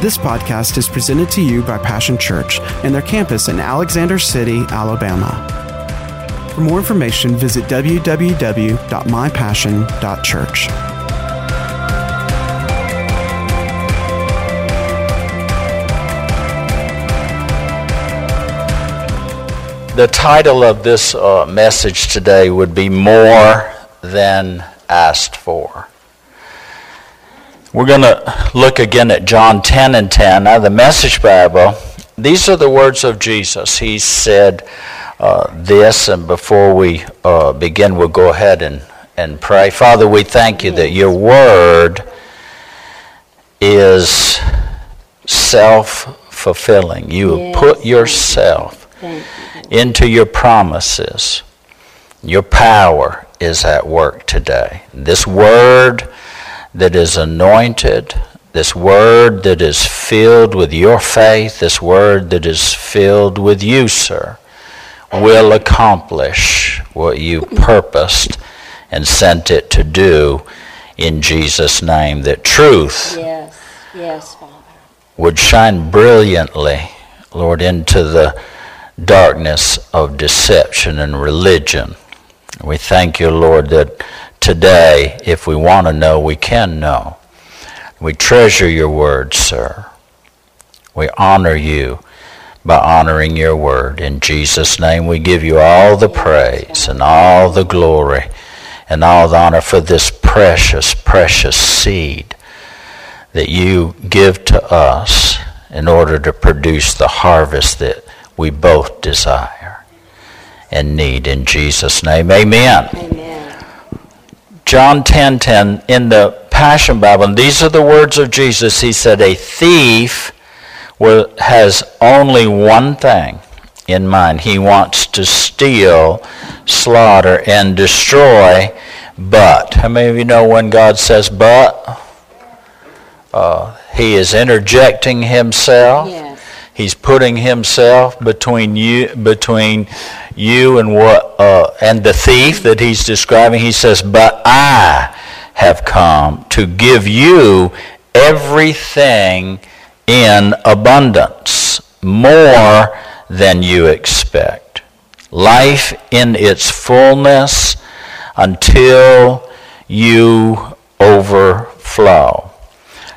This podcast is presented to you by Passion Church and their campus in Alexander City, Alabama. For more information, visit www.mypassion.church. The title of this uh, message today would be More Than Asked For. We're going to look again at John 10 and 10. Now, the Message Bible, these are the words of Jesus. He said uh, this, and before we uh, begin, we'll go ahead and, and pray. Father, we thank you that your word is self fulfilling. You have put yourself into your promises. Your power is at work today. This word that is anointed, this word that is filled with your faith, this word that is filled with you, sir, will accomplish what you purposed and sent it to do in Jesus' name. That truth Yes, yes, Father. would shine brilliantly, Lord, into the darkness of deception and religion. We thank you, Lord, that today, if we want to know, we can know. We treasure your word, sir. We honor you by honoring your word. In Jesus' name, we give you all the praise and all the glory and all the honor for this precious, precious seed that you give to us in order to produce the harvest that we both desire and need. In Jesus' name, amen. Amen. John 10:10 10, 10, in the Passion Bible, and these are the words of Jesus. He said, "A thief will, has only one thing in mind. He wants to steal, slaughter, and destroy. But how many of you know when God says "but"? Uh, he is interjecting himself. Yes. He's putting himself between you between you and what uh, and the thief that he's describing. He says, "But I have come to give you everything in abundance, more than you expect. Life in its fullness until you overflow."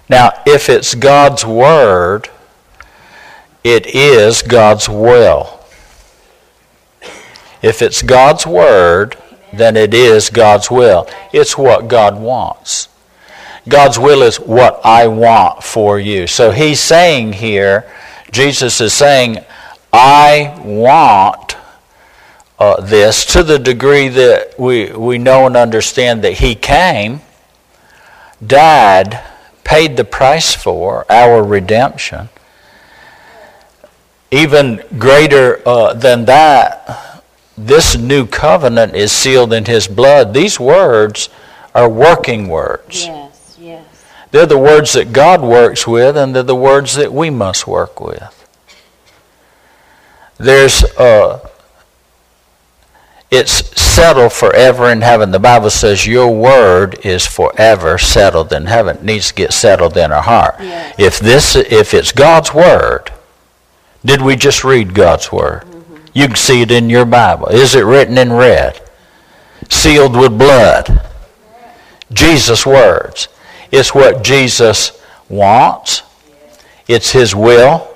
Now, if it's God's word, it is God's will. If it's God's word, then it is God's will. It's what God wants. God's will is what I want for you. So he's saying here, Jesus is saying, I want uh, this to the degree that we, we know and understand that he came, died, paid the price for our redemption even greater uh, than that, this new covenant is sealed in his blood. These words are working words. Yes, yes. They're the words that God works with, and they're the words that we must work with. There's, uh, it's settled forever in heaven. The Bible says your word is forever settled in heaven. It needs to get settled in our heart. Yes. If this, if it's God's word, did we just read God's Word? You can see it in your Bible. Is it written in red? Sealed with blood. Jesus' words. It's what Jesus wants. It's His will.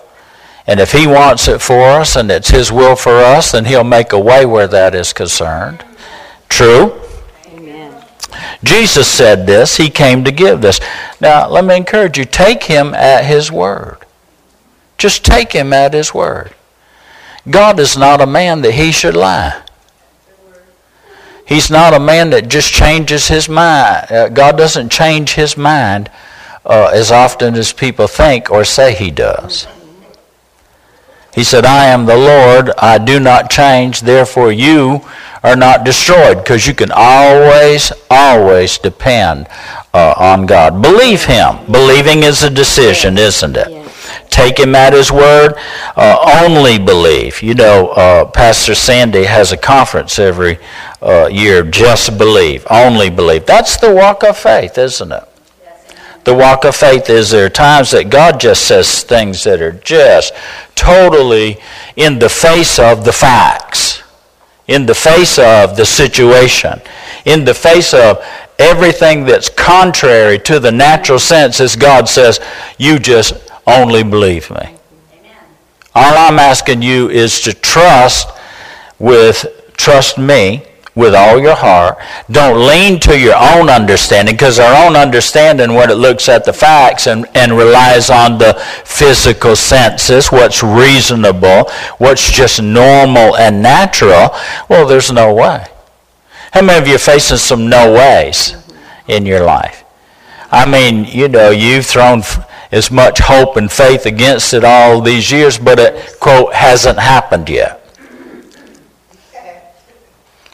And if He wants it for us and it's His will for us, then He'll make a way where that is concerned. True? Amen. Jesus said this. He came to give this. Now, let me encourage you take Him at His word. Just take him at his word. God is not a man that he should lie. He's not a man that just changes his mind. Uh, God doesn't change his mind uh, as often as people think or say he does. He said, I am the Lord, I do not change, therefore you are not destroyed, because you can always, always depend uh, on God. Believe Him. Believing is a decision, isn't it? Take Him at His word. Uh, only believe. You know, uh, Pastor Sandy has a conference every uh, year, Just Believe, Only Believe. That's the walk of faith, isn't it? The walk of faith is there are times that God just says things that are just totally in the face of the facts, in the face of the situation, in the face of everything that's contrary to the natural senses. God says, You just only believe me. All I'm asking you is to trust with trust me with all your heart. Don't lean to your own understanding because our own understanding, when it looks at the facts and, and relies on the physical senses, what's reasonable, what's just normal and natural, well, there's no way. How many of you are facing some no ways in your life? I mean, you know, you've thrown as much hope and faith against it all these years, but it, quote, hasn't happened yet.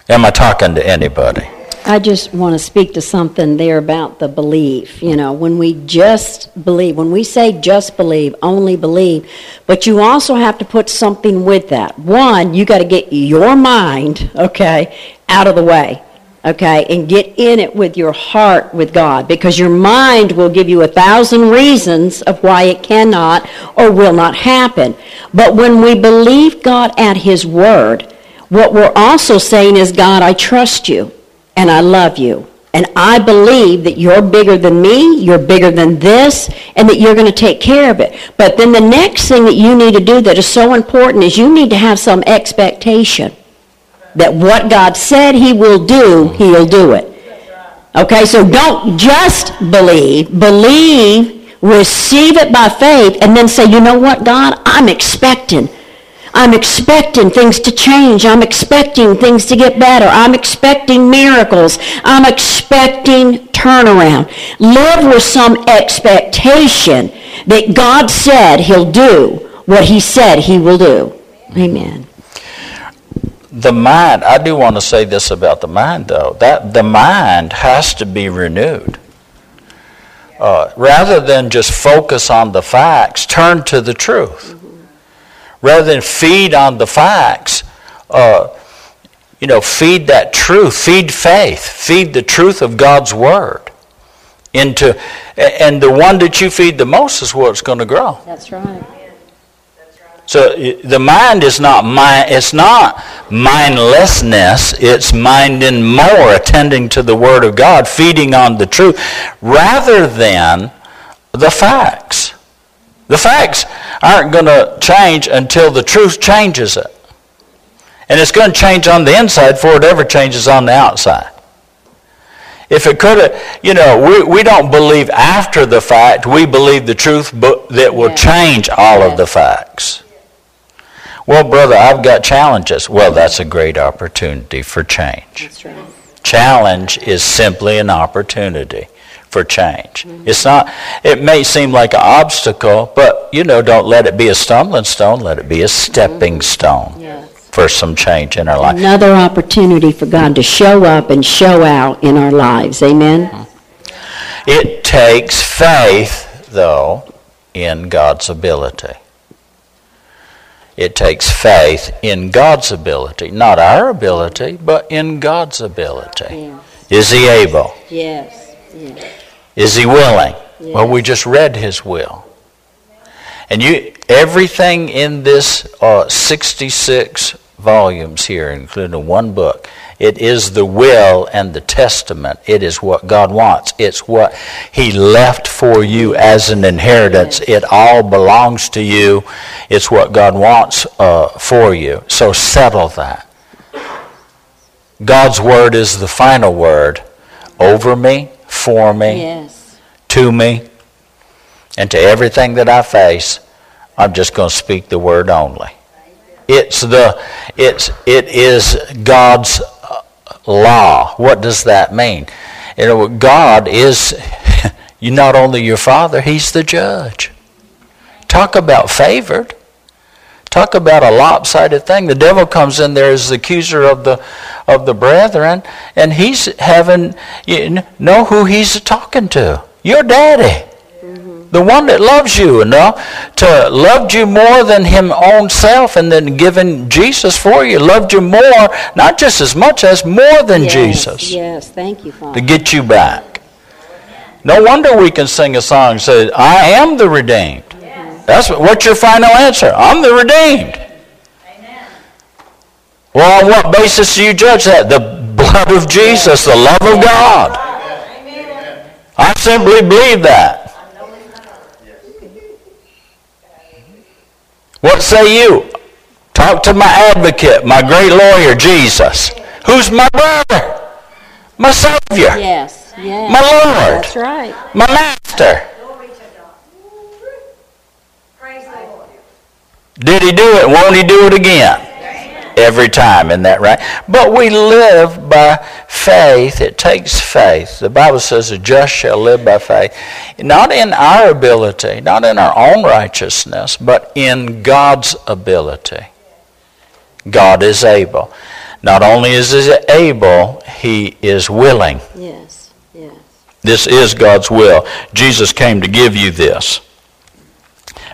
Am I talking to anybody? I just want to speak to something there about the belief. You know, when we just believe, when we say just believe, only believe, but you also have to put something with that. One, you got to get your mind, okay, out of the way, okay, and get in it with your heart with God because your mind will give you a thousand reasons of why it cannot or will not happen. But when we believe God at His Word, what we're also saying is, God, I trust you and I love you. And I believe that you're bigger than me, you're bigger than this, and that you're going to take care of it. But then the next thing that you need to do that is so important is you need to have some expectation that what God said he will do, he'll do it. Okay, so don't just believe. Believe, receive it by faith, and then say, you know what, God, I'm expecting. I'm expecting things to change. I'm expecting things to get better. I'm expecting miracles. I'm expecting turnaround. Live with some expectation that God said he'll do what he said he will do. Amen. The mind, I do want to say this about the mind though, that the mind has to be renewed. Uh, rather than just focus on the facts, turn to the truth rather than feed on the facts, uh, you know, feed that truth, feed faith, feed the truth of God's Word into, and the one that you feed the most is what's going to grow. That's right. So the mind is not mind, it's not mindlessness, it's minding more, attending to the Word of God, feeding on the truth, rather than the facts. The facts aren't going to change until the truth changes it. And it's going to change on the inside before it ever changes on the outside. If it could have, you know, we, we don't believe after the fact, we believe the truth that will change all of the facts. Well, brother, I've got challenges. Well, that's a great opportunity for change. That's right. Challenge is simply an opportunity for change. Mm-hmm. It's not, it may seem like an obstacle, but you know, don't let it be a stumbling stone, let it be a stepping mm-hmm. stone yes. for some change in our life. Another opportunity for God to show up and show out in our lives. Amen? Mm-hmm. It takes faith, though, in God's ability. It takes faith in God's ability, not our ability, but in God's ability. Yes. Is He able? Yes. yes. Is he willing? Yes. Well, we just read his will. And you, everything in this uh, 66 volumes here, including one book, it is the will and the testament. It is what God wants. It's what He left for you as an inheritance. It all belongs to you. It's what God wants uh, for you. So settle that. God's word is the final word over me, for me, yes. to me, and to everything that I face, I'm just going to speak the word only. It's the it's it is God's law. What does that mean? You know, God is you not only your father, he's the judge. Talk about favored. Talk about a lopsided thing. The devil comes in there as the accuser of the of the brethren, and he's having you know who he's talking to. Your daddy. The one that loves you enough to loved you more than him own self and then given Jesus for you. Loved you more, not just as much as more than yes, Jesus. Yes, thank you, Father. To get you back. No wonder we can sing a song that says, I am the redeemed. Yes. That's what, what's your final answer? I'm the redeemed. Amen. Well, on what basis do you judge that? The blood of Jesus, the love of God. I simply believe that. What say you? Talk to my advocate, my great lawyer, Jesus. Who's my brother? My Savior. Yes, yes. My Lord. That's right. My Master. Did he do it? Won't he do it again? Every time, isn't that right? But we live by faith. It takes faith. The Bible says the just shall live by faith. Not in our ability, not in our own righteousness, but in God's ability. God is able. Not only is he able, he is willing. Yes, yes. This is God's will. Jesus came to give you this.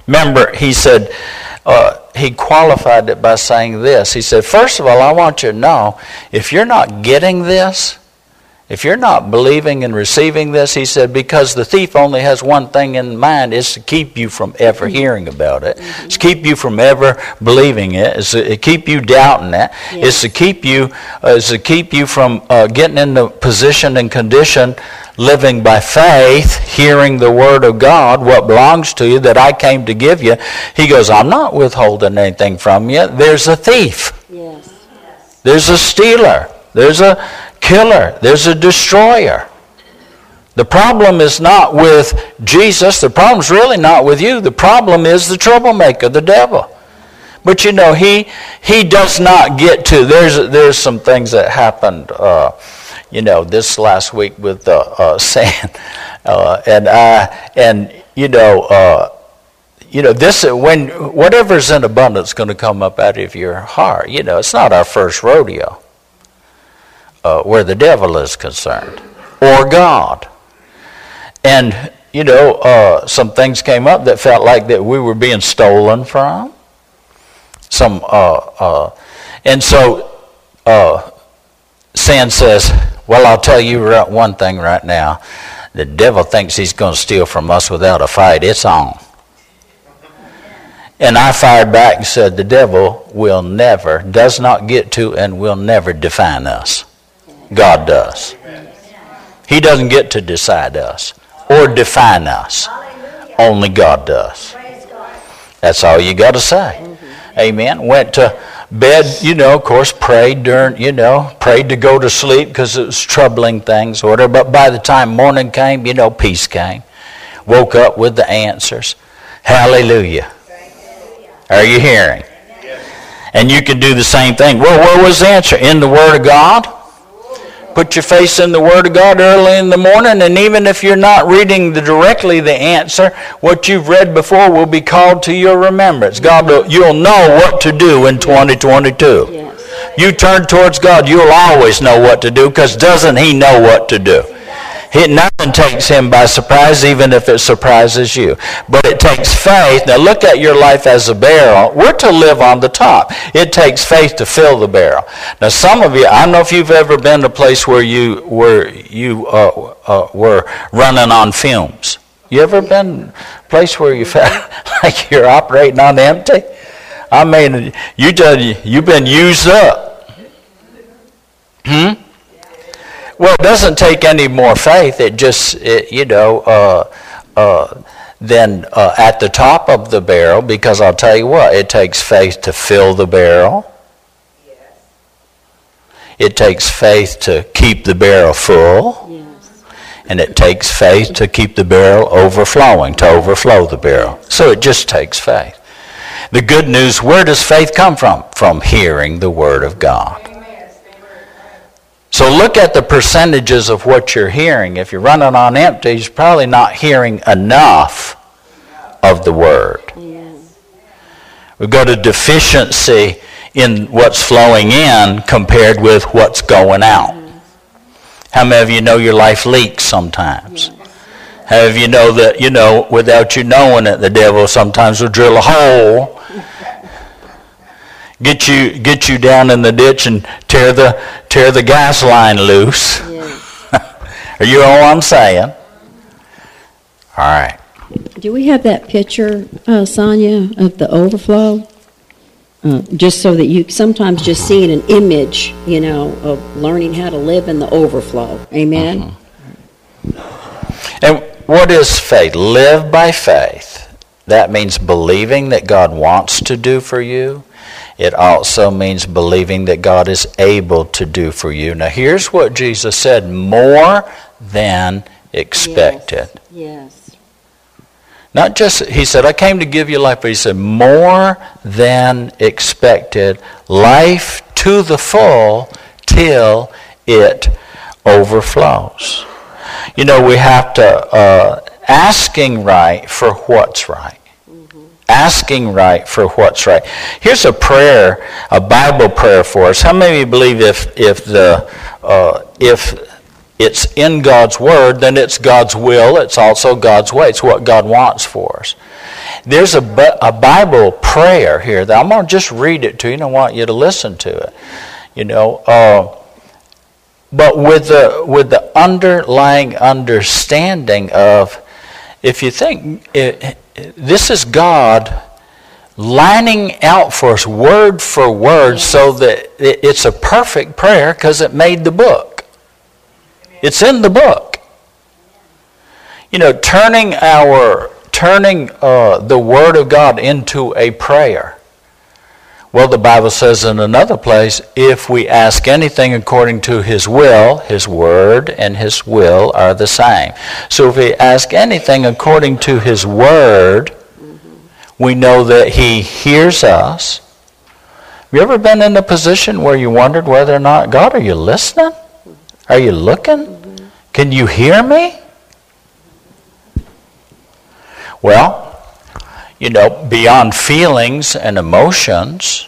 Remember, he said, uh, he qualified it by saying this. He said, First of all, I want you to know if you're not getting this, if you're not believing and receiving this, he said, because the thief only has one thing in mind, is to keep you from ever hearing about it. It's to keep you from ever believing it. It's to keep you doubting it. It's to keep you, uh, it's to keep you from uh, getting in the position and condition living by faith, hearing the word of God, what belongs to you that I came to give you. He goes, I'm not withholding anything from you. There's a thief. Yes. There's a stealer. There's a killer. There's a destroyer. The problem is not with Jesus. The problem's really not with you. The problem is the troublemaker, the devil. But you know, he he does not get to. There's there's some things that happened. Uh, you know, this last week with uh, uh, Sam, uh, and I, and you know, uh, you know, this when whatever's in abundance going to come up out of your heart. You know, it's not our first rodeo uh, where the devil is concerned or God, and you know, uh, some things came up that felt like that we were being stolen from. Some, and so. Sin says, well, I'll tell you one thing right now. The devil thinks he's going to steal from us without a fight. It's on. And I fired back and said, The devil will never, does not get to, and will never define us. God does. He doesn't get to decide us or define us. Only God does. That's all you got to say. Amen. Went to bed, you know, of course, prayed during, you know, prayed to go to sleep because it was troubling things or whatever. But by the time morning came, you know, peace came. Woke up with the answers. Hallelujah. Are you hearing? And you can do the same thing. Well, where was the answer? In the Word of God? Put your face in the Word of God early in the morning, and even if you're not reading the, directly the answer, what you've read before will be called to your remembrance. God, will, you'll know what to do in 2022. Yes. You turn towards God, you'll always know what to do because doesn't He know what to do? He, takes him by surprise, even if it surprises you. But it takes faith. Now look at your life as a barrel. We're to live on the top. It takes faith to fill the barrel. Now some of you, I don't know if you've ever been to a place where you where you uh, uh, were running on fumes. You ever been a place where you felt like you're operating on empty? I mean, you just, you've been used up. Hmm? Well, it doesn't take any more faith. It just, it, you know, uh, uh, than uh, at the top of the barrel, because I'll tell you what, it takes faith to fill the barrel. It takes faith to keep the barrel full. Yes. And it takes faith to keep the barrel overflowing, to overflow the barrel. So it just takes faith. The good news, where does faith come from? From hearing the Word of God. So look at the percentages of what you're hearing. If you're running on empty, you're probably not hearing enough of the Word. Yeah. We've got a deficiency in what's flowing in compared with what's going out. How many of you know your life leaks sometimes? How many of you know that, you know, without you knowing it, the devil sometimes will drill a hole get you get you down in the ditch and tear the tear the gas line loose. Yeah. Are you all I'm saying? All right. Do we have that picture, uh, Sonia, of the overflow? Uh, just so that you sometimes just seeing an image, you know, of learning how to live in the overflow. Amen. And what is faith? Live by faith. That means believing that God wants to do for you. It also means believing that God is able to do for you. Now, here's what Jesus said more than expected. Yes. yes. Not just, he said, I came to give you life, but he said, more than expected, life to the full till it overflows. You know, we have to, uh, asking right for what's right. Asking right for what's right. Here's a prayer, a Bible prayer for us. How many believe if, if, the, uh, if it's in God's Word, then it's God's will. It's also God's way. It's what God wants for us. There's a, a Bible prayer here that I'm going to just read it to you and I want you to listen to it. You know, uh, but with the, with the underlying understanding of, if you think, it, this is God lining out for us word for word so that it's a perfect prayer because it made the book. It's in the book. You know, turning our turning uh, the Word of God into a prayer. Well, the Bible says in another place, if we ask anything according to His will, His Word and His will are the same. So if we ask anything according to His Word, we know that He hears us. Have you ever been in a position where you wondered whether or not, God, are you listening? Are you looking? Can you hear me? Well, you know, beyond feelings and emotions,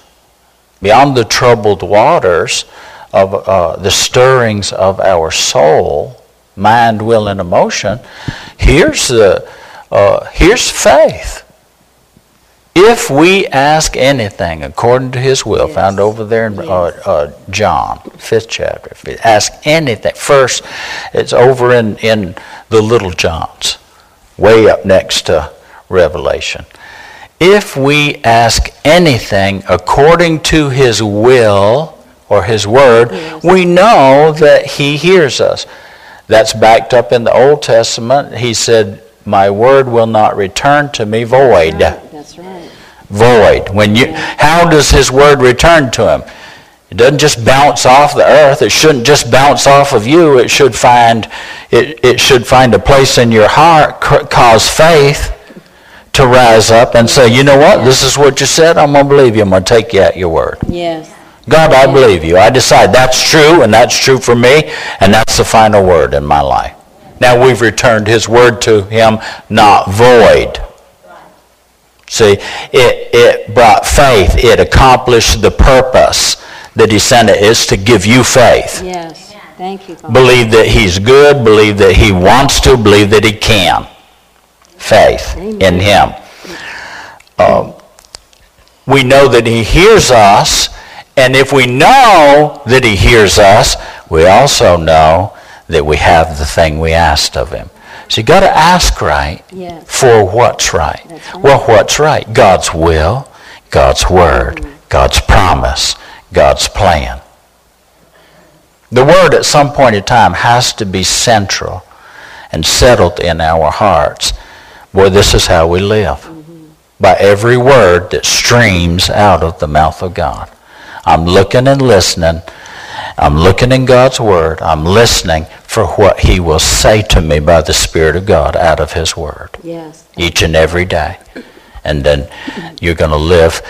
beyond the troubled waters of uh, the stirrings of our soul, mind, will, and emotion, here's the uh, here's faith. If we ask anything according to his will, yes. found over there in uh, yes. uh, uh, John, fifth chapter, if we ask anything, first it's over in, in the little Johns, way up next to Revelation. If we ask anything according to his will or his word, yes. we know that he hears us. That's backed up in the Old Testament. He said, My word will not return to me void. That's right void. When you, how does His Word return to Him? It doesn't just bounce off the earth. It shouldn't just bounce off of you. It should find, it, it should find a place in your heart, cause faith to rise up and say, you know what, this is what you said. I'm going to believe you. I'm going to take you at your word. Yes. God, I believe you. I decide that's true, and that's true for me, and that's the final word in my life. Now we've returned His word to Him, not void. See, it, it brought faith. It accomplished the purpose that he sent it is to give you faith. Yes. Thank you. God. Believe that he's good. Believe that he wants to. Believe that he can. Faith Amen. in him. Um, we know that he hears us. And if we know that he hears us, we also know that we have the thing we asked of him. So you got to ask right yes. for what's right. right. Well, what's right? God's will, God's word, mm-hmm. God's promise, God's plan. The word at some point in time has to be central and settled in our hearts. Boy, this is how we live. Mm-hmm. By every word that streams out of the mouth of God. I'm looking and listening I'm looking in God's Word. I'm listening for what He will say to me by the Spirit of God out of His Word. Yes. Each and every day. And then you're going to live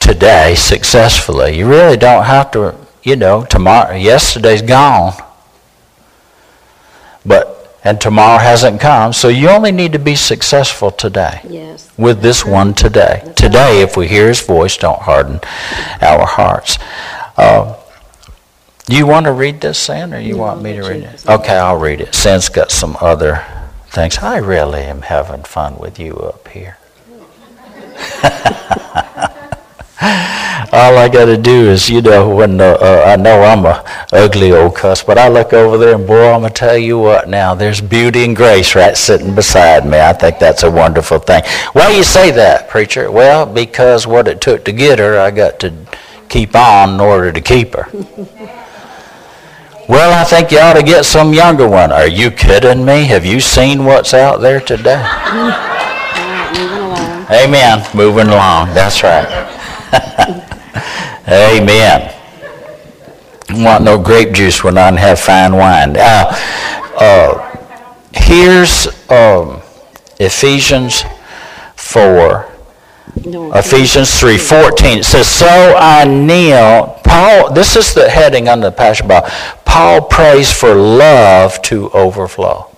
today successfully. You really don't have to, you know, tomorrow, yesterday's gone. But and tomorrow hasn't come, so you only need to be successful today. Yes. With this one today. That's today, right. if we hear his voice, don't harden our hearts. Uh, do you want to read this, Sam, or you no, want me to read it? Okay, I'll read it. Sam's got some other things. I really am having fun with you up here. All I got to do is, you know, when uh, uh, I know I'm a ugly old cuss, but I look over there and boy, I'm gonna tell you what. Now there's beauty and grace right sitting beside me. I think that's a wonderful thing. Why you say that, preacher? Well, because what it took to get her, I got to keep on in order to keep her. Well, I think you ought to get some younger one. Are you kidding me? Have you seen what's out there today? Amen. Moving along. That's right. Amen. Want no grape juice when I have fine wine. Uh, uh, here's um, Ephesians 4 no, Ephesians 3:14 it says so I kneel. Paul this is the heading under the Passion Bible. Paul prays for love to overflow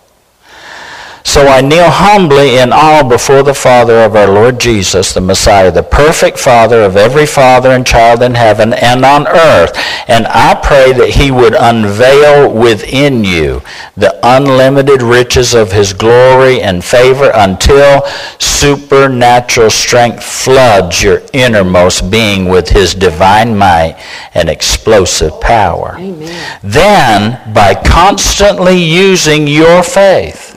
so I kneel humbly in awe before the Father of our Lord Jesus, the Messiah, the perfect Father of every father and child in heaven and on earth. And I pray that he would unveil within you the unlimited riches of his glory and favor until supernatural strength floods your innermost being with his divine might and explosive power. Amen. Then, by constantly using your faith,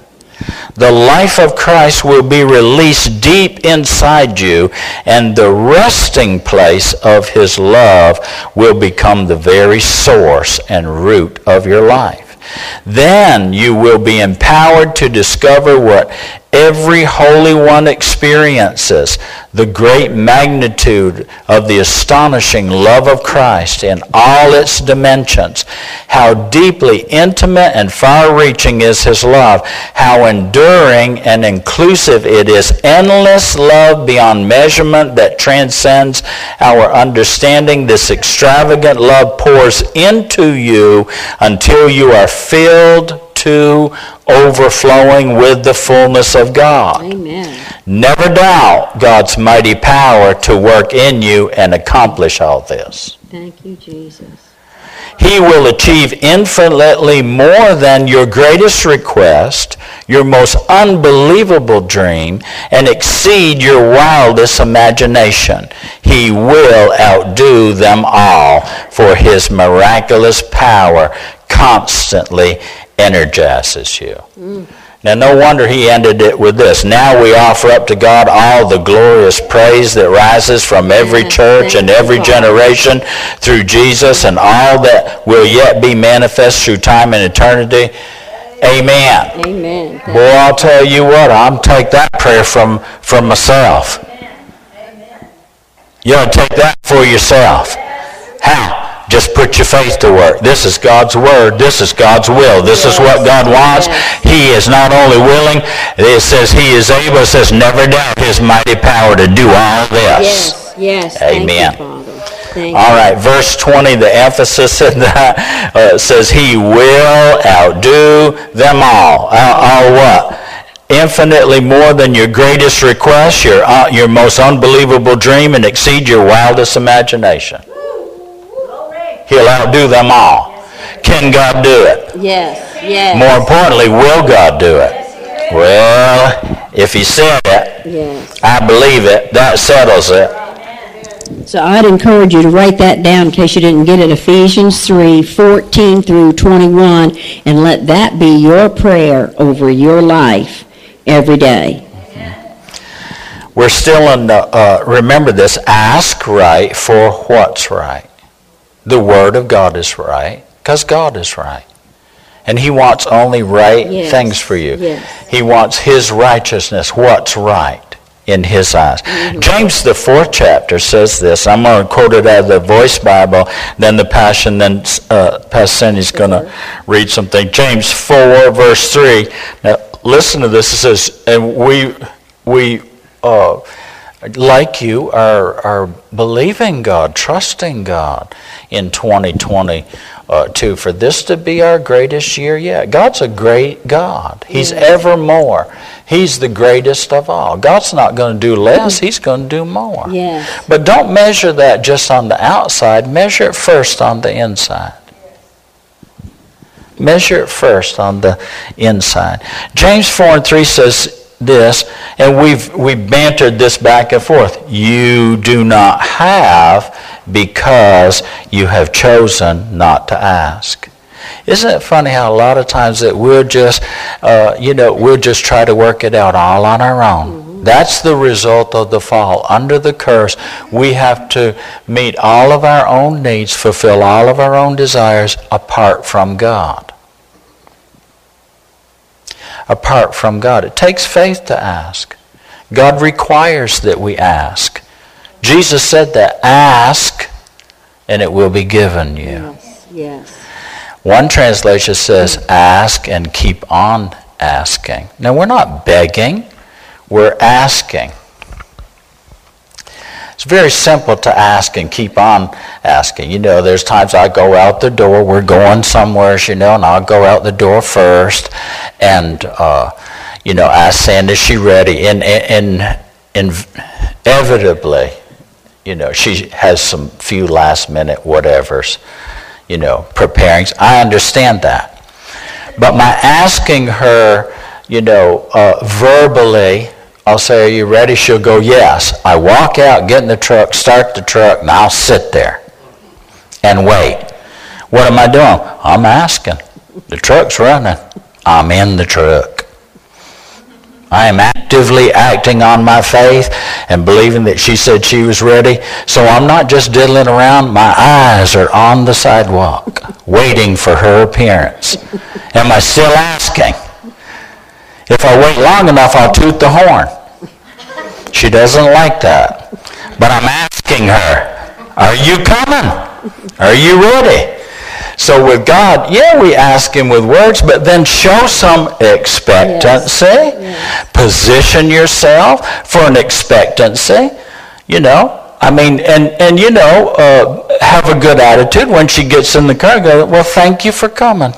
the life of Christ will be released deep inside you, and the resting place of his love will become the very source and root of your life. Then you will be empowered to discover what every Holy One experiences the great magnitude of the astonishing love of Christ in all its dimensions. How deeply intimate and far reaching is His love. How enduring and inclusive it is. Endless love beyond measurement that transcends our understanding. This extravagant love pours into you until you are filled to overflowing with the fullness of God. Amen. Never doubt God's mighty power to work in you and accomplish all this. Thank you, Jesus. He will achieve infinitely more than your greatest request, your most unbelievable dream, and exceed your wildest imagination. He will outdo them all, for his miraculous power constantly energizes you. Mm. Now, no wonder he ended it with this. Now we offer up to God all the glorious praise that rises from every church and every generation through Jesus and all that will yet be manifest through time and eternity. Amen. Amen. Boy, I'll tell you what, I'm take that prayer from, from myself. You ought to take that for yourself. How? Just put your faith to work. This is God's word. This is God's will. This is what God wants. He is not only willing, it says he is able. It says never doubt his mighty power to do all this. Yes, yes. Amen. You, all right, verse 20, the emphasis in that uh, says, He will outdo them all. All, all what? Infinitely more than your greatest request, your, uh, your most unbelievable dream, and exceed your wildest imagination. He'll outdo them all. Can God do it? Yes, yes. More importantly, will God do it? Well, if he said it, yes. I believe it. That settles it. So I'd encourage you to write that down in case you didn't get it. Ephesians 3, 14 through 21, and let that be your prayer over your life every day. We're still in the, uh, remember this, ask right for what's right. The Word of God is right because God is right. And He wants only right yes. things for you. Yes. He wants His righteousness, what's right in His eyes. Mm-hmm. James, the fourth chapter, says this. I'm going to quote it out of the Voice Bible, then the Passion, then uh, Pastor going to read something. James 4, verse 3. Now, listen to this. It says, and we, we, uh, like you are, are believing God, trusting God in 2022 uh, for this to be our greatest year yet. God's a great God. He's evermore. He's the greatest of all. God's not going to do less, He's going to do more. Yes. But don't measure that just on the outside, measure it first on the inside. Measure it first on the inside. James 4 and 3 says, this, and we've, we've bantered this back and forth. You do not have because you have chosen not to ask. Isn't it funny how a lot of times that we'll just, uh, you know, we'll just try to work it out all on our own. That's the result of the fall. Under the curse, we have to meet all of our own needs, fulfill all of our own desires apart from God. Apart from God. It takes faith to ask. God requires that we ask. Jesus said that ask and it will be given you. Yes, yes. One translation says ask and keep on asking. Now we're not begging, we're asking. It's very simple to ask and keep on asking. You know, there's times I go out the door, we're going somewhere, you know, and I'll go out the door first and, uh, you know, ask Sandy, is she ready? And, and, and inevitably, you know, she has some few last minute whatevers, you know, preparings. I understand that. But my asking her, you know, uh, verbally, I'll say, Are you ready? She'll go, Yes. I walk out, get in the truck, start the truck, and I'll sit there and wait. What am I doing? I'm asking. The truck's running. I'm in the truck. I am actively acting on my faith and believing that she said she was ready. So I'm not just diddling around. My eyes are on the sidewalk, waiting for her appearance. Am I still asking? If I wait long enough, I'll toot the horn. She doesn't like that. But I'm asking her, are you coming? Are you ready? So with God, yeah, we ask him with words, but then show some expectancy. Yes. Yes. Position yourself for an expectancy. You know, I mean, and, and you know, uh, have a good attitude when she gets in the car. Go, well, thank you for coming.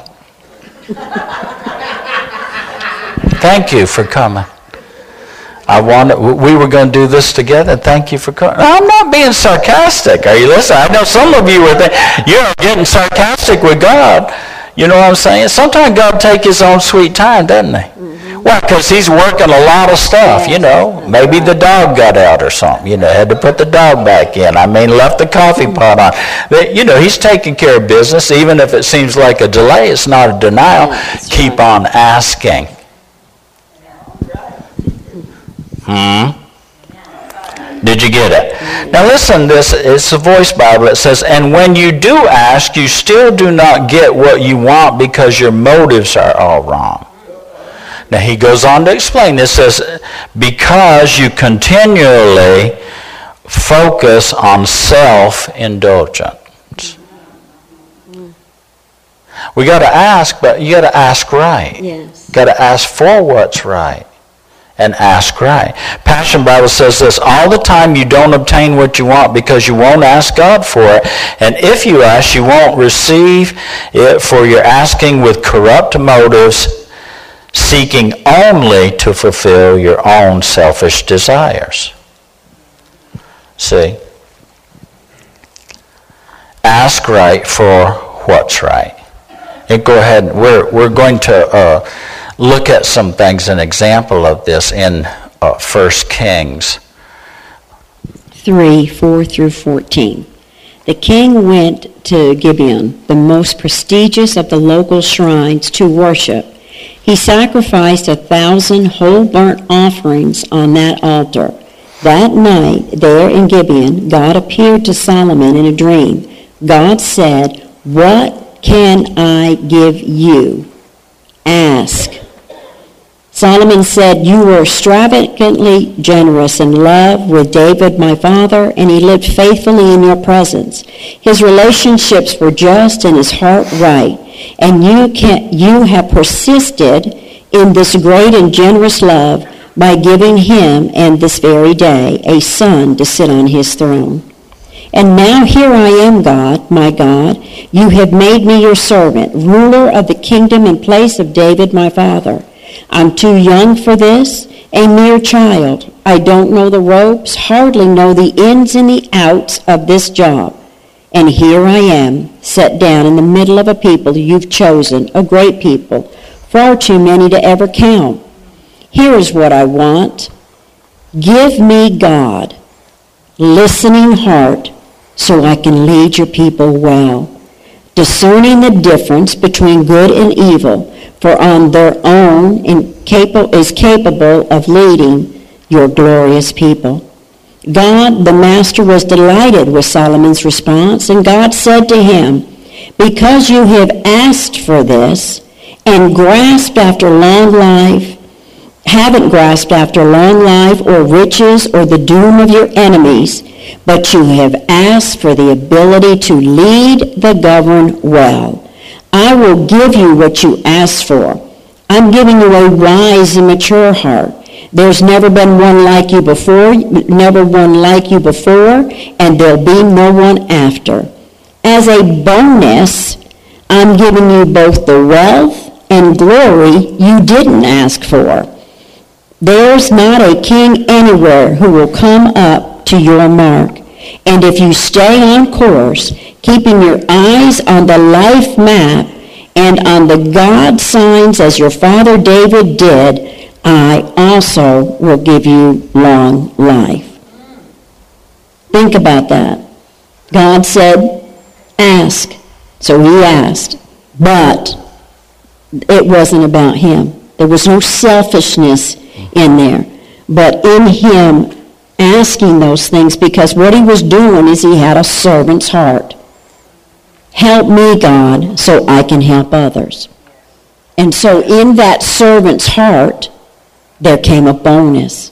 Thank you for coming. I wanted, we were going to do this together. Thank you for coming. I'm not being sarcastic. Are you listening? I know some of you were thinking, you're getting sarcastic with God. You know what I'm saying? Sometimes God take his own sweet time, doesn't he? Mm-hmm. Well, because he's working a lot of stuff, you know. Maybe the dog got out or something, you know, had to put the dog back in. I mean, left the coffee pot on. But, you know, he's taking care of business. Even if it seems like a delay, it's not a denial. Keep on asking. Hmm? Did you get it? Now listen, this is a voice Bible. It says, and when you do ask, you still do not get what you want because your motives are all wrong. Now he goes on to explain this says, because you continually focus on self-indulgence. We got to ask, but you got to ask right. Yes. Got to ask for what's right and ask right. Passion Bible says this, all the time you don't obtain what you want because you won't ask God for it. And if you ask, you won't receive it for your asking with corrupt motives, seeking only to fulfill your own selfish desires. See? Ask right for what's right. And go ahead, we're, we're going to... Uh, look at some things, an example of this in uh, 1 Kings 3 4 through 14. The king went to Gibeon, the most prestigious of the local shrines, to worship. He sacrificed a thousand whole burnt offerings on that altar. That night, there in Gibeon, God appeared to Solomon in a dream. God said, What can I give you? Ask. Solomon said, You were extravagantly generous in love with David, my father, and he lived faithfully in your presence. His relationships were just and his heart right, and you, can, you have persisted in this great and generous love by giving him, and this very day, a son to sit on his throne. And now here I am, God, my God. You have made me your servant, ruler of the kingdom in place of David, my father. I'm too young for this, a mere child. I don't know the ropes, hardly know the ins and the outs of this job. And here I am, set down in the middle of a people you've chosen, a great people, far too many to ever count. Here is what I want. Give me, God, listening heart, so I can lead your people well, discerning the difference between good and evil, for on their own is capable of leading your glorious people. God, the Master, was delighted with Solomon's response, and God said to him, Because you have asked for this and grasped after long life, haven't grasped after long life or riches or the doom of your enemies, but you have asked for the ability to lead the governed well. I will give you what you asked for. I'm giving you a wise and mature heart. There's never been one like you before, never one like you before, and there'll be no one after. As a bonus, I'm giving you both the wealth and glory you didn't ask for. There's not a king anywhere who will come up to your mark. And if you stay on course, keeping your eyes on the life map and on the God signs as your father David did, I also will give you long life. Think about that. God said, ask. So he asked. But it wasn't about him. There was no selfishness in there. But in him asking those things, because what he was doing is he had a servant's heart. Help me, God, so I can help others. And so in that servant's heart, there came a bonus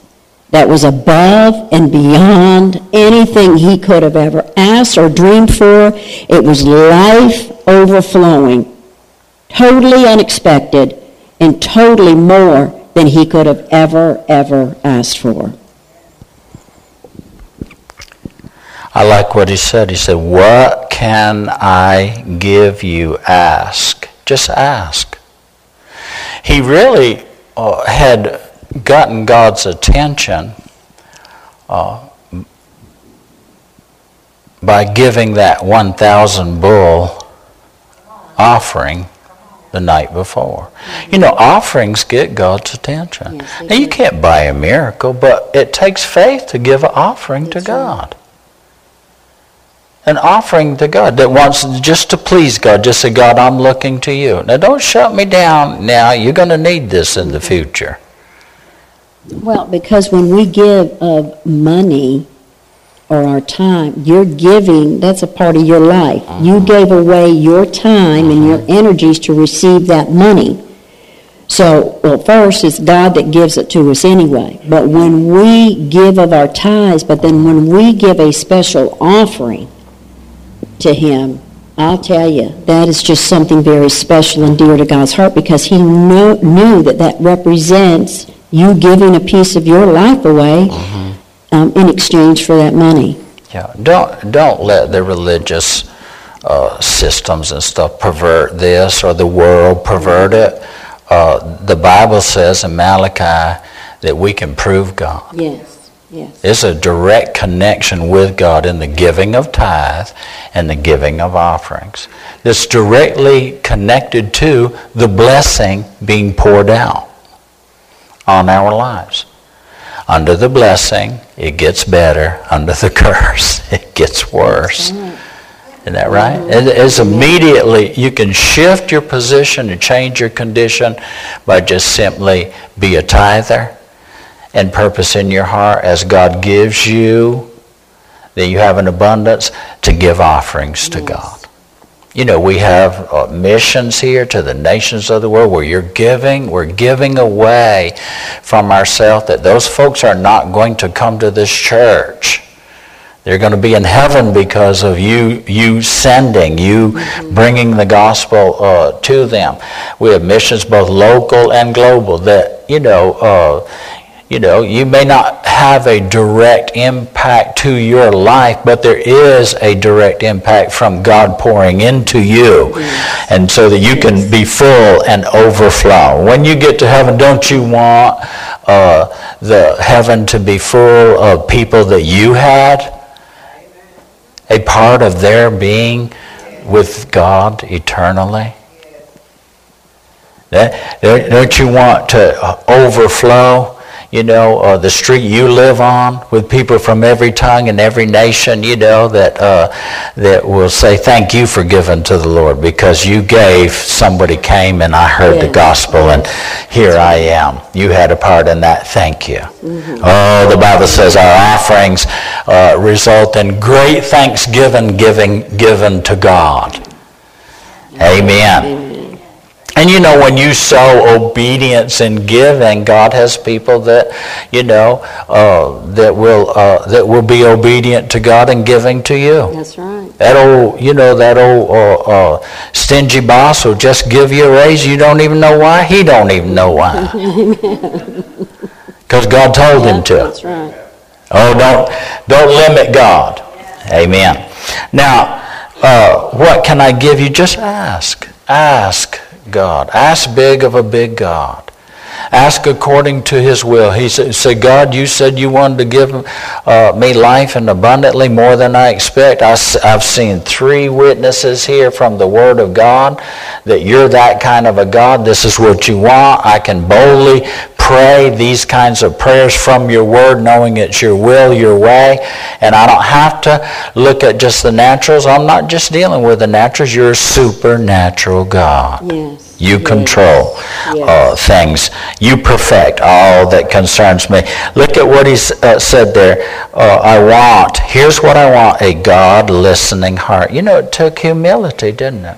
that was above and beyond anything he could have ever asked or dreamed for. It was life overflowing, totally unexpected, and totally more than he could have ever, ever asked for. I like what he said. He said, What can I give you? Ask. Just ask. He really uh, had gotten God's attention uh, by giving that 1,000 bull offering the night before. You know, offerings get God's attention. Yes, now, you can't buy a miracle, but it takes faith to give an offering That's to God. Right. An offering to God that wants just to please God, just say, God, I'm looking to you. Now, don't shut me down now. You're going to need this in the future. Well, because when we give of money or our time, you're giving, that's a part of your life. Uh-huh. You gave away your time uh-huh. and your uh-huh. energies to receive that money. So, well, first, it's God that gives it to us anyway. But when we give of our tithes, but then when we give a special offering to Him, I'll tell you, that is just something very special and dear to God's heart because He know, knew that that represents you giving a piece of your life away mm-hmm. Um, in exchange for that money. Yeah, don't don't let the religious uh, systems and stuff pervert this or the world pervert it. Uh, the Bible says in Malachi that we can prove God. Yes, yes. It's a direct connection with God in the giving of tithe and the giving of offerings. That's directly connected to the blessing being poured out on our lives. Under the blessing, it gets better. Under the curse, it gets worse. Isn't that right? Mm-hmm. It is immediately, you can shift your position and change your condition by just simply be a tither and purpose in your heart as God gives you, that you have an abundance to give offerings to God. You know, we have uh, missions here to the nations of the world where you're giving, we're giving away from ourselves that those folks are not going to come to this church. They're going to be in heaven because of you, you sending, you bringing the gospel uh, to them. We have missions both local and global that, you know, uh, you know, you may not have a direct impact to your life, but there is a direct impact from God pouring into you. And so that you can be full and overflow. When you get to heaven, don't you want uh, the heaven to be full of people that you had? A part of their being with God eternally? Don't you want to overflow? You know, uh, the street you live on with people from every tongue and every nation, you know, that, uh, that will say, thank you for giving to the Lord because you gave, somebody came and I heard the gospel and here I am. You had a part in that. Thank you. Mm-hmm. Oh, the Bible says our offerings uh, result in great thanksgiving giving, given to God. Amen. Amen. And you know, when you sow obedience and giving, God has people that, you know, uh, that will uh, that will be obedient to God and giving to you. That's right. That old, you know, that old uh, uh stingy boss will just give you a raise. You don't even know why. He don't even know why. Because God told yeah, him to. That's right. Oh, don't don't limit God. Amen. Now, uh, what can I give you? Just ask. Ask God. Ask big of a big God. Ask according to his will. He said, God, you said you wanted to give uh, me life and abundantly more than I expect. I, I've seen three witnesses here from the Word of God that you're that kind of a God. This is what you want. I can boldly pray these kinds of prayers from your Word, knowing it's your will, your way. And I don't have to look at just the naturals. I'm not just dealing with the naturals. You're a supernatural God. Yes. You control yes. uh, things. You perfect all that concerns me. Look at what he uh, said there. Uh, I want, here's what I want, a God listening heart. You know, it took humility, didn't it?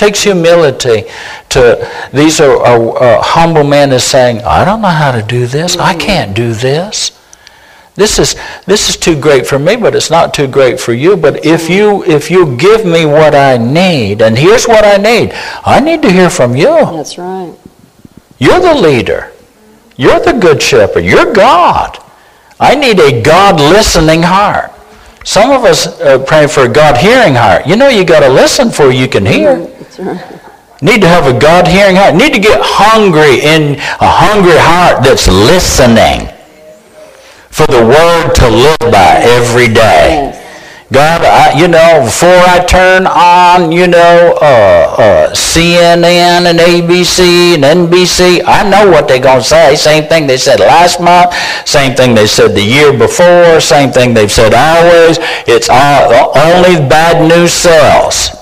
It takes humility to, these are, a, a humble man is saying, I don't know how to do this. I can't do this. This is, this is too great for me, but it's not too great for you. But if you, if you give me what I need, and here's what I need, I need to hear from you. That's right. You're the leader. You're the good shepherd. You're God. I need a God listening heart. Some of us uh, are praying for a God hearing heart. You know you got to listen for you can hear. Need to have a God hearing heart. Need to get hungry in a hungry heart that's listening for the word to live by every day. God, I, you know, before I turn on, you know, uh, uh, CNN and ABC and NBC, I know what they're going to say. Same thing they said last month, same thing they said the year before, same thing they've said always. It's all, only bad news sells.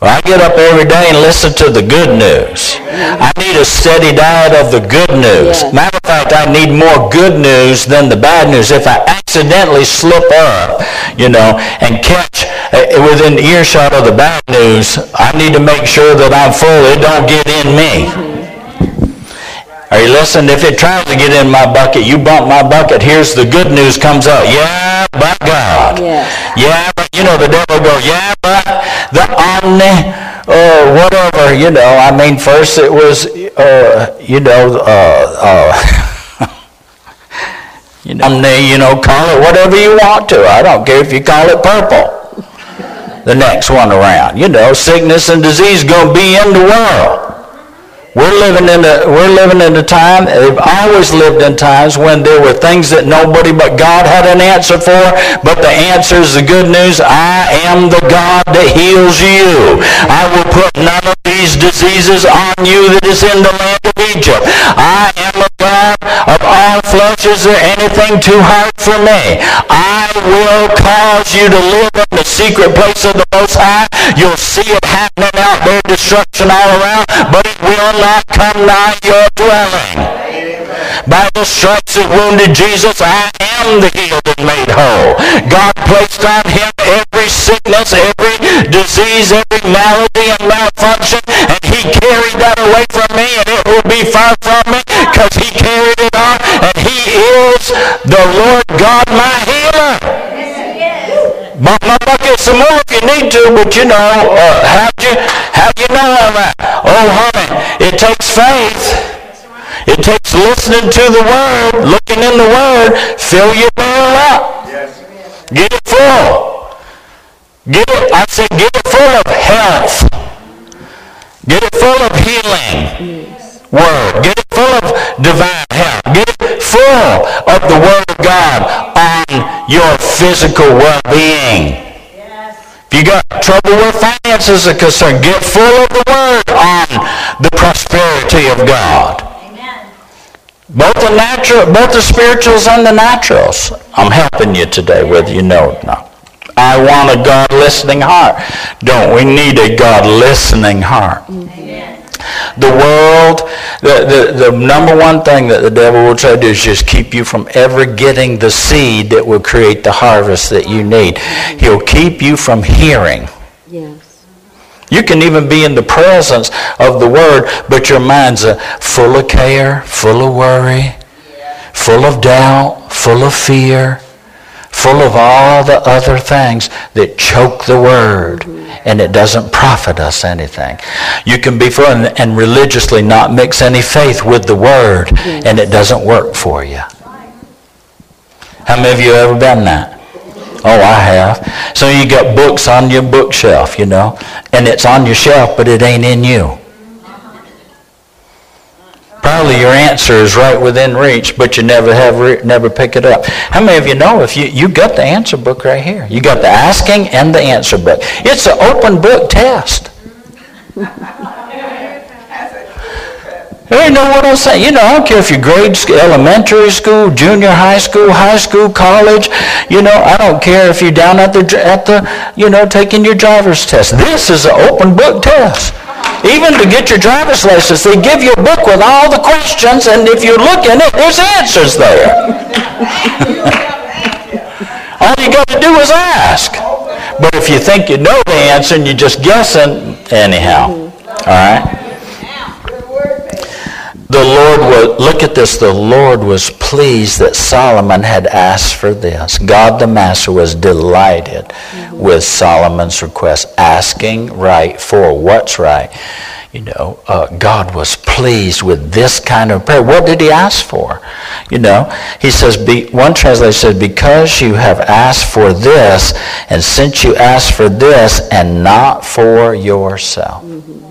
Well, I get up every day and listen to the good news. I need a steady diet of the good news. Matter of fact, I need more good news than the bad news. If I accidentally slip up, you know, and catch uh, within earshot of the bad news, I need to make sure that I'm full. It don't get in me. Are you listening? If it tries to get in my bucket, you bump my bucket. Here's the good news comes up. Yeah, by God. Yeah, yeah but you know the devil go. Yeah, but the omni, uh, whatever, you know. I mean, first it was, uh, you know, uh, uh you know, omni, you know, call it whatever you want to. I don't care if you call it purple. The next one around, you know, sickness and disease gonna be in the world. We're living in a we're living in a time. They've always lived in times when there were things that nobody but God had an answer for. But the answer is the good news. I am the God that heals you. I will put none of these diseases on you that is in the land of Egypt. I am a God of all flesh. Is there anything too hard for me? I will cause you to live in the secret place of the Most High. You'll see it happening out there, destruction all around, but it will come nigh your dwelling. By the stripes that wounded Jesus, I am the healed and made whole. God placed on him every sickness, every disease, every malady and malfunction, and he carried that away from me, and it will be far from me, because he carried it on, and he is the Lord God, my healer. Bump my bucket some more if you need to, but you know, uh, how you how you know that? Oh, honey, it takes faith. It takes listening to the Word, looking in the Word. Fill your barrel up. Get it full. Get it, I said, get it full of health. Get it full of healing. Word. Get it full of divine health. Get it full of the Word of God on your physical well-being. If you got trouble with finances are concerned, get full of the Word on the prosperity of God. Amen. Both the natural, both the spirituals and the naturals. I'm helping you today, whether you know it or not. I want a God listening heart. Don't we need a God listening heart? The world, the, the, the number one thing that the devil will try to do is just keep you from ever getting the seed that will create the harvest that you need. He'll keep you from hearing. Yes. You can even be in the presence of the Word, but your mind's full of care, full of worry, full of doubt, full of fear, full of all the other things that choke the Word, mm-hmm. and it doesn't profit us anything. You can be full and, and religiously not mix any faith with the Word, and it doesn't work for you. How many of you have ever done that? Oh, I have. So you got books on your bookshelf, you know, and it's on your shelf, but it ain't in you. Probably your answer is right within reach, but you never have re- never pick it up. How many of you know if you you got the answer book right here? You got the asking and the answer book. It's an open book test. You know what I'm saying? You know, I don't care if you're grade school, elementary school, junior high school, high school, college. You know, I don't care if you're down at the at the you know taking your driver's test. This is an open book test. Even to get your driver's license, they give you a book with all the questions, and if you look in it, there's answers there. all you got to do is ask. But if you think you know the answer and you're just guessing, anyhow, all right. The Lord was, look at this, the Lord was pleased that Solomon had asked for this. God the Master was delighted mm-hmm. with Solomon's request, asking right for what's right. You know, uh, God was pleased with this kind of prayer. What did he ask for? You know, he says, be, one translation says, because you have asked for this, and since you asked for this, and not for yourself. Mm-hmm.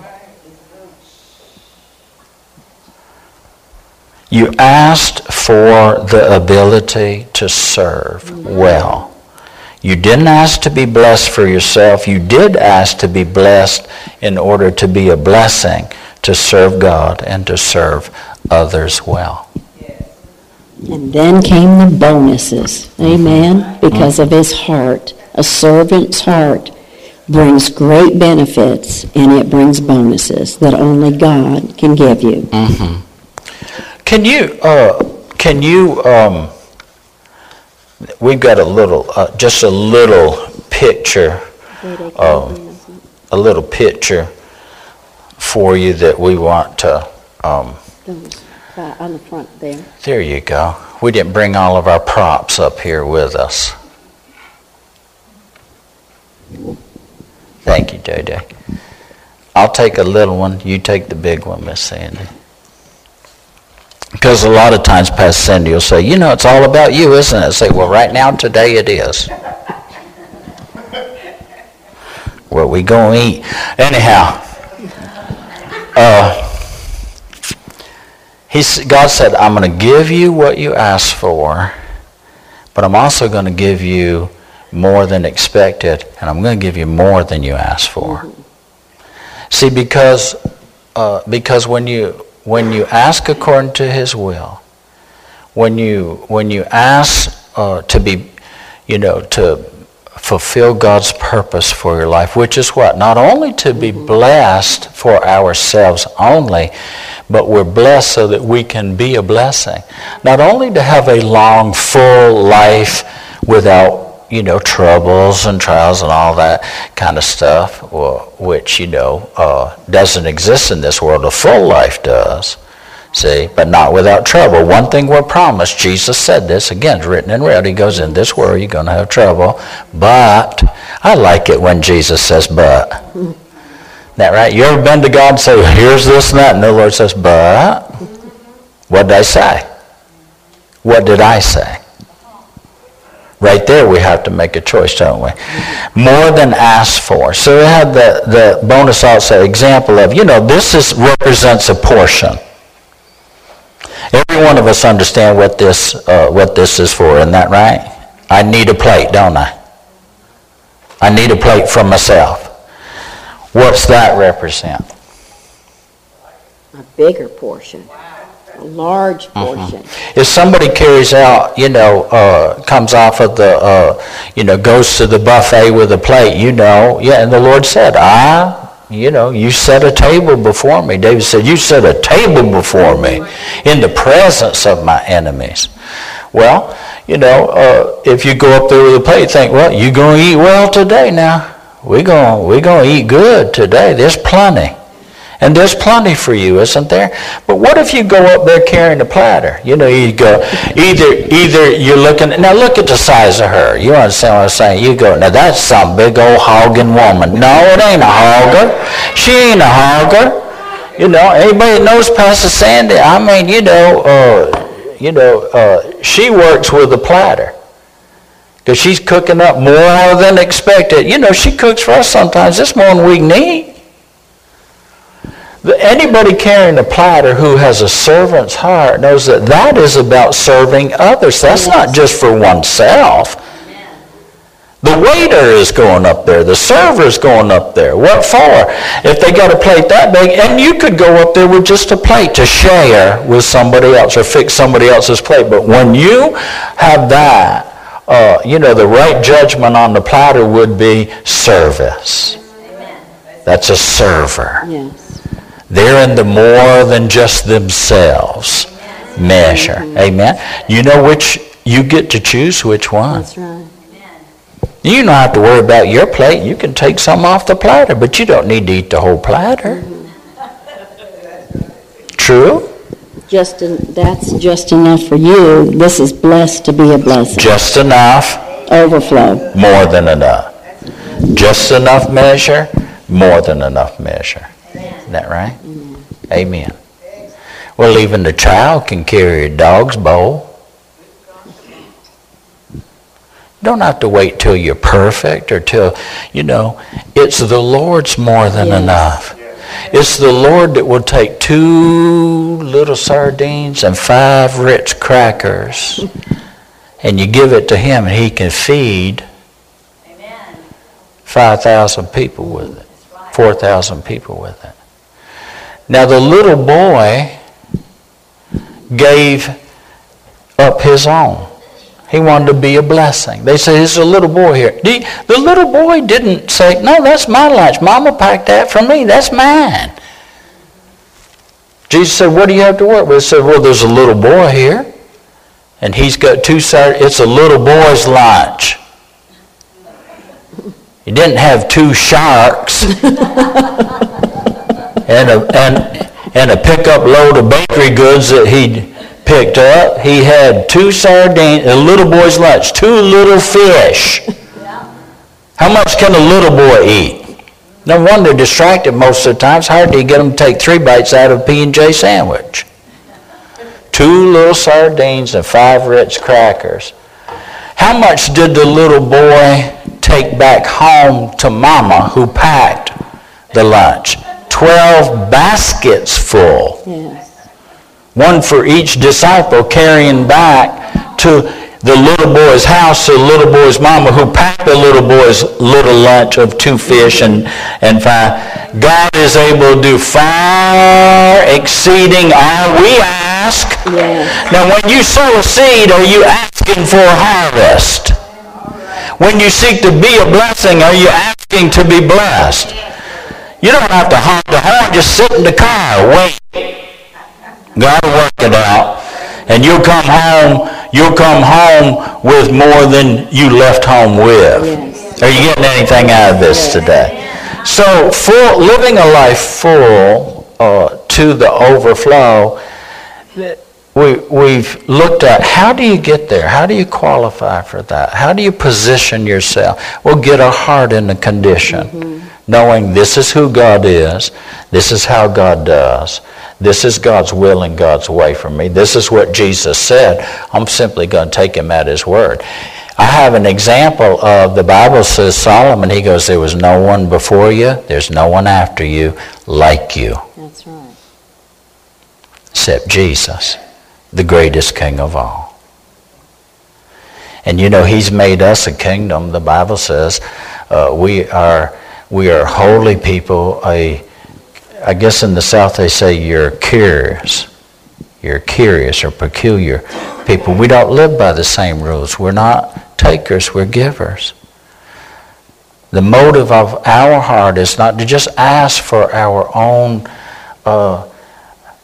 You asked for the ability to serve well. You didn't ask to be blessed for yourself. You did ask to be blessed in order to be a blessing to serve God and to serve others well. And then came the bonuses. Amen. Because of his heart. A servant's heart brings great benefits and it brings bonuses that only God can give you. Mm-hmm. Can you, uh, can you, um, we've got a little, uh, just a little picture, um, a little picture for you that we want to. Um, on the front there. There you go. We didn't bring all of our props up here with us. Thank you, JJ. I'll take a little one. You take the big one, Miss Sandy. Because a lot of times Pastor Cindy will say, you know, it's all about you, isn't it? I say, well, right now, today it is. what we going to eat. Anyhow, uh, he's, God said, I'm going to give you what you asked for, but I'm also going to give you more than expected, and I'm going to give you more than you asked for. See, because, uh, because when you when you ask according to his will, when you, when you ask uh, to be, you know, to fulfill God's purpose for your life, which is what? Not only to be blessed for ourselves only, but we're blessed so that we can be a blessing. Not only to have a long, full life without you know, troubles and trials and all that kind of stuff, which, you know, uh, doesn't exist in this world. A full life does, see, but not without trouble. One thing we're promised, Jesus said this, again, it's written in red. He goes, In this world you're going to have trouble, but I like it when Jesus says, but. that right? You ever been to God and say, here's this and that, and the Lord says, but. What did I say? What did I say? Right there, we have to make a choice, don't we? More than asked for. So we had the, the bonus also example of, you know, this is, represents a portion. Every one of us understand what this, uh, what this is for, isn't that right? I need a plate, don't I? I need a plate for myself. What's that represent? A bigger portion. Large portion. If somebody carries out, you know, uh, comes off of the, uh, you know, goes to the buffet with a plate, you know, yeah, and the Lord said, I, you know, you set a table before me. David said, you set a table before me in the presence of my enemies. Well, you know, uh, if you go up there with a plate, think, well, you're going to eat well today now. We're going we gonna eat good today. There's plenty. And there's plenty for you, isn't there? But what if you go up there carrying a platter? You know, you go, either either you're looking, now look at the size of her. You understand what I'm saying? You go, now that's some big old hogging woman. No, it ain't a hogger. She ain't a hogger. You know, anybody knows Pastor Sandy? I mean, you know, uh, you know, uh, she works with a platter because she's cooking up more than expected. You know, she cooks for us sometimes. It's more than we need. Anybody carrying a platter who has a servant's heart knows that that is about serving others. That's not just for oneself. The waiter is going up there. The server is going up there. What for? If they got a plate that big, and you could go up there with just a plate to share with somebody else or fix somebody else's plate. But when you have that, uh, you know, the right judgment on the platter would be service. That's a server. Yes. They're in the more than just themselves measure. Amen. You know which, you get to choose which one. That's right. You don't have to worry about your plate. You can take some off the platter, but you don't need to eat the whole platter. True? Just, en- that's just enough for you. This is blessed to be a blessing. Just enough, Overflow. more than enough. Just enough measure, more than enough measure. Isn't that right? Amen. Well, even the child can carry a dog's bowl. Don't have to wait till you're perfect or till, you know, it's the Lord's more than Yes. enough. It's the Lord that will take two little sardines and five Ritz crackers and you give it to him and he can feed 5,000 people with it, 4,000 people with it. Now the little boy gave up his own. He wanted to be a blessing. They said, there's a little boy here. The little boy didn't say, no, that's my lunch. Mama packed that for me. That's mine. Jesus said, what do you have to work with? He said, well, there's a little boy here. And he's got two sides. It's a little boy's lunch. He didn't have two sharks and a, and, and a pickup load of bakery goods that he'd picked up. He had two sardines, a little boy's lunch, two little fish. How much can a little boy eat? No wonder they're distracted most of the times. How do you get them to take three bites out of a P&J sandwich? Two little sardines and five Ritz crackers. How much did the little boy take back home to mama who packed the lunch? Twelve baskets full. Yes. One for each disciple carrying back to the little boy's house, the little boy's mama who packed the little boy's little lunch of two fish and, and five. God is able to do far exceeding all we ask. Yes. Now when you sow a seed, are you asking for a harvest? When you seek to be a blessing, are you asking to be blessed? You don't have to honk the horn, just sit in the car, wait. God will work it out. And you'll come home, you'll come home with more than you left home with. Yes. Are you getting anything out of this today? So, full, living a life full uh, to the overflow, we, we've looked at how do you get there? How do you qualify for that? How do you position yourself? Well, get our heart in the condition, mm-hmm. knowing this is who God is, this is how God does, this is God's will and God's way for me, this is what Jesus said. I'm simply going to take him at his word. I have an example of the Bible says Solomon, he goes, There was no one before you, there's no one after you like you That's right. except Jesus, the greatest king of all. And you know, he's made us a kingdom. The Bible says uh, we are we are holy people. I guess in the South they say you're curious. you're curious or peculiar people. We don't live by the same rules. We're not takers, we're givers. The motive of our heart is not to just ask for our own, uh,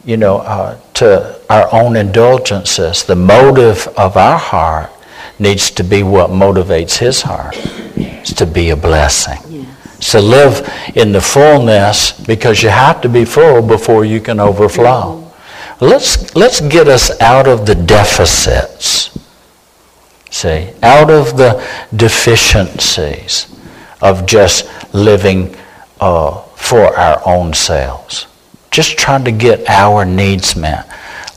you know, uh, to our own indulgences. The motive of our heart needs to be what motivates His heart. It's to be a blessing. Yes. To live in the fullness because you have to be full before you can overflow. Let's, let's get us out of the deficits. See, out of the deficiencies of just living uh, for our own selves. Just trying to get our needs met.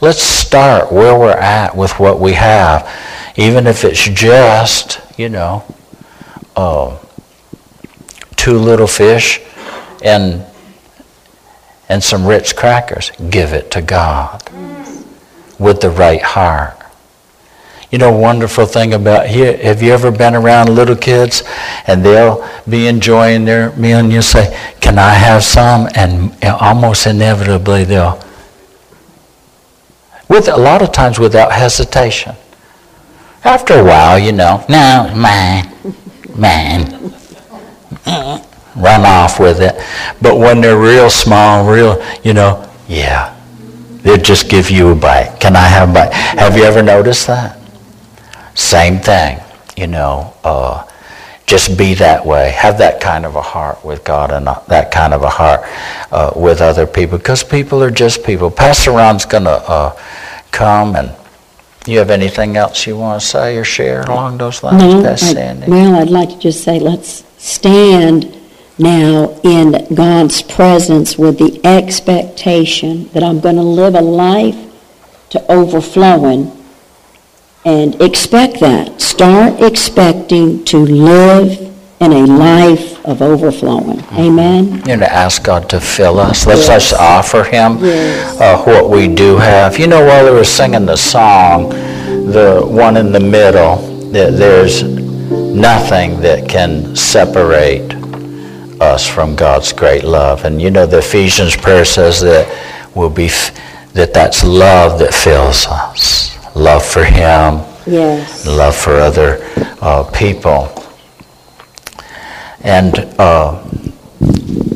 Let's start where we're at with what we have, even if it's just, you know, uh, two little fish and and some Ritz crackers. Give it to God with the right heart. You know, wonderful thing about here, have you ever been around little kids and they'll be enjoying their meal and you say, Can I have some? And almost inevitably they'll, with a lot of times without hesitation. After a while, you know, no, mine, mine. Run off with it. But when they're real small, real, you know, yeah, they'll just give you a bite. Can I have a bite? Have you ever noticed that? Same thing, you know. Uh, just be that way. Have that kind of a heart with God and that kind of a heart uh, with other people because people are just people. Pastor Ron's going to uh, come and you have anything else you want to say or share along those lines, no? Well, I'd like to just say let's stand now in God's presence with the expectation that I'm going to live a life to overflowing and expect that. Start expecting to live in a life of overflowing. Mm-hmm. Amen. You know, ask God to fill us. Let's yes. just offer Him yes. uh, what we do have. You know, while we were singing the song, the one in the middle, that there's nothing that can separate us from God's great love. And you know, the Ephesians prayer says that will be that that's love that fills us love for Him, yes. love for other uh, people. And uh,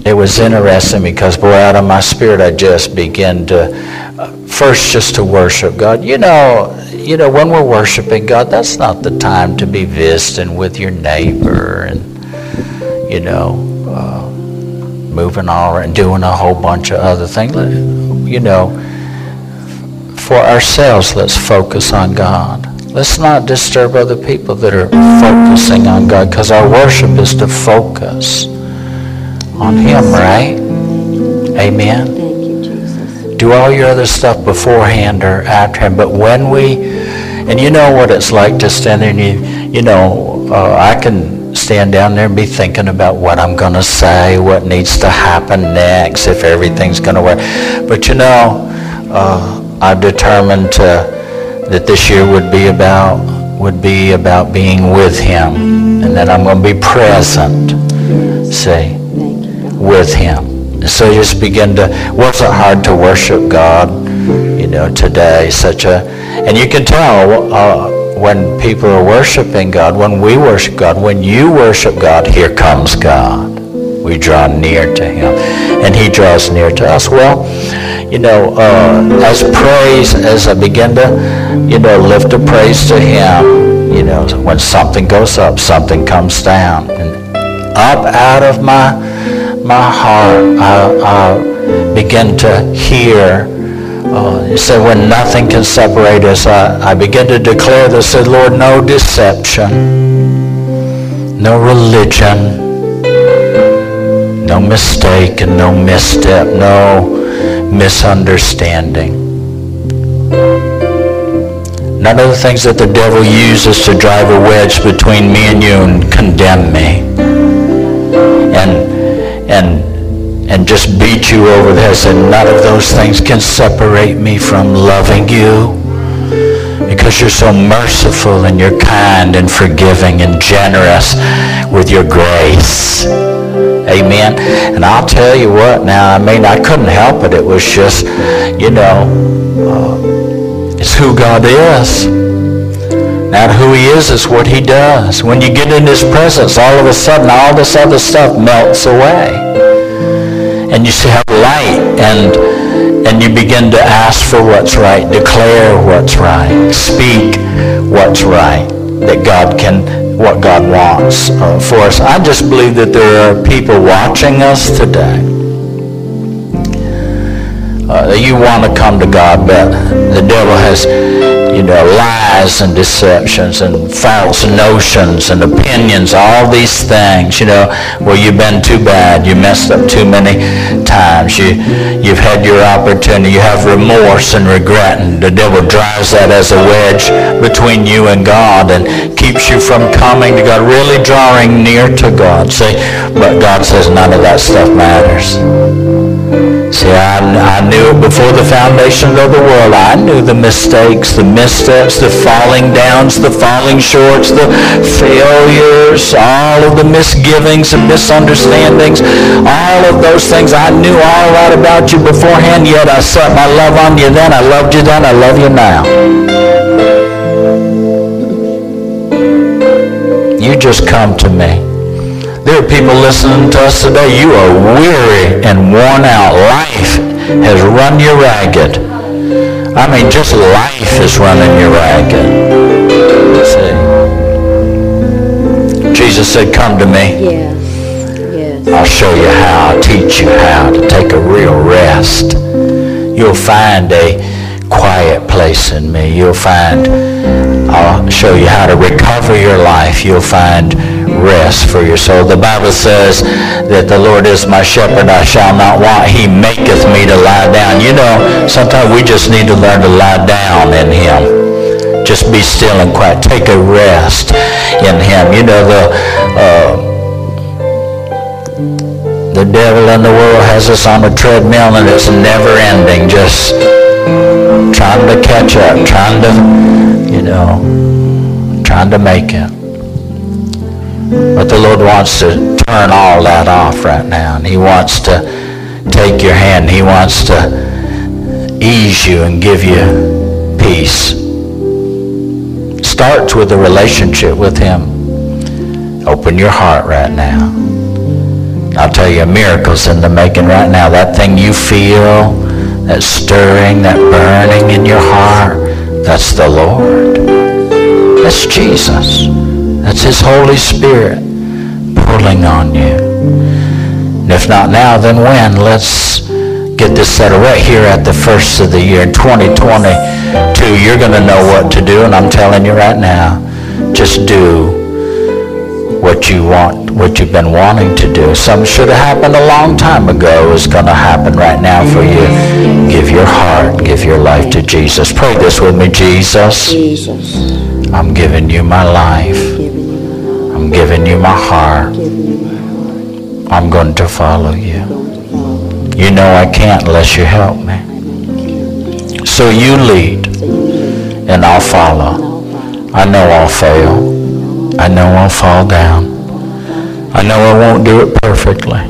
it was interesting because, boy, out of my spirit, I just began to uh, first just to worship God. You know, you know, when we're worshiping God, that's not the time to be visiting with your neighbor and, you know, uh, moving all and doing a whole bunch of other things. You know, for ourselves, let's focus on God. Let's not disturb other people that are focusing on God because our worship is to focus on Him, right? Amen. Thank you, Jesus. Do all your other stuff beforehand or after Him. But when we, and you know what it's like to stand there and you, you know, uh, I can stand down there and be thinking about what I'm going to say, what needs to happen next, if everything's going to work. But you know, uh, I've determined to, that this year would be about would be about being with him and that I'm going to be present see with him. So just begin to wasn't hard to worship God you know today such a and you can tell uh, when people are worshiping God when we worship God when you worship God here comes God. We draw near to him and he draws near to us. Well you know, uh, as praise, as I begin to, you know, lift a praise to Him, you know, when something goes up, something comes down. And up out of my, my heart, I, I begin to hear uh, you said when nothing can separate us, I, I begin to declare this, said, Lord, no deception, no religion, no mistake and no misstep, no misunderstanding. None of the things that the devil uses to drive a wedge between me and you and condemn me and and and just beat you over the head. None of those things can separate me from loving you because you're so merciful and you're kind and forgiving and generous with your grace. Amen. And I'll tell you what now, I mean, I couldn't help it. It was just, you know, uh, it's who God is. Not who he is, is what he does. When you get in his presence, all of a sudden, all this other stuff melts away. And you see how light and and you begin to ask for what's right, declare what's right, speak what's right, that God can, what God wants uh, for us. I just believe that there are people watching us today. Uh, you want to come to God, but the devil has you know, lies and deceptions and false notions and opinions, all these things, you know, well, you've been too bad, you messed up too many times, you, you've had your opportunity, you have remorse and regret, and the devil drives that as a wedge between you and God and keeps you from coming to God, really drawing near to God. See, but God says none of that stuff matters. See, I, I knew before the foundation of the world. I knew the mistakes, the missteps, the falling downs, the falling shorts, the failures, all of the misgivings and misunderstandings, all of those things. I knew all that about you beforehand, yet I set my love on you then. I loved you then. I love you now. You just come to me. There are people listening to us today. You are weary and worn out. Life has run you ragged. I mean, just life is running you ragged. See? Jesus said, come to me. Yes. Yes. I'll show you how. I'll teach you how to take a real rest. You'll find a quiet place in me. You'll find, I'll show you how to recover your life. You'll find rest for your soul. The Bible says that the Lord is my shepherd, I shall not want. He maketh me to lie down. You know, sometimes we just need to learn to lie down in him. Just be still and quiet. Take a rest in him. You know, the... Uh, the devil in the world has us on a treadmill and it's never ending. Just trying to catch up, trying to, you know, trying to make it. But the Lord wants to turn all that off right now. And he wants to take your hand. He wants to ease you and give you peace. Starts with a relationship with him. Open your heart right now. I'll tell you, miracles in the making right now. That thing you feel, that stirring, that burning in your heart, that's the Lord. That's Jesus. That's His Holy Spirit pulling on you. And if not now, then when? Let's get this settled right here at the first of the year. In 2022, you're going to know what to do, and I'm telling you right now, just do what you want, what you've been wanting to do. Some should have happened a long time ago is going to happen right now for you. Give your heart, give your life to Jesus. Pray this with me. Jesus. I'm giving you my life. I'm giving you my heart. I'm going to follow you. You know I can't unless you help me. So you lead, and I'll follow. I know I'll fail. I know I'll fall down. I know I won't do it perfectly.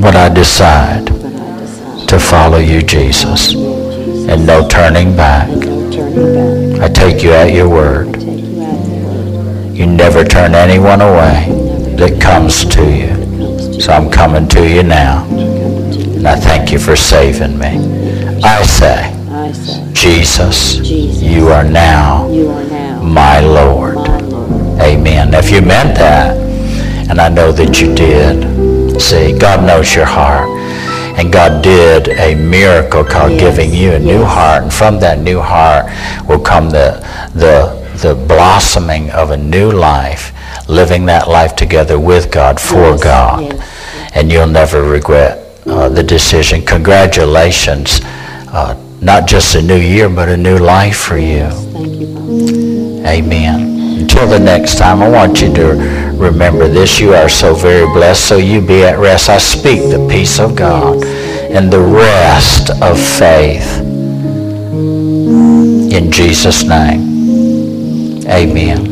But I decide to follow you, Jesus, and no turning back. I take you at your word. You never turn anyone away that comes to you. So I'm coming to you now. And I thank you for saving me. I say, Jesus, you are now my Lord. Amen. If you meant that, and I know that you did, see, God knows your heart. And God did a miracle called yes, giving you a yes. new heart. And from that new heart will come the, the the blossoming of a new life, living that life together with God, for yes, God. And you'll never regret uh, the decision. Congratulations. Uh, not just a new year, but a new life for you Amen. Until the next time, I want you to remember this. You are so very blessed, so you be at rest. I speak the peace of God and the rest of faith In Jesus' name, amen.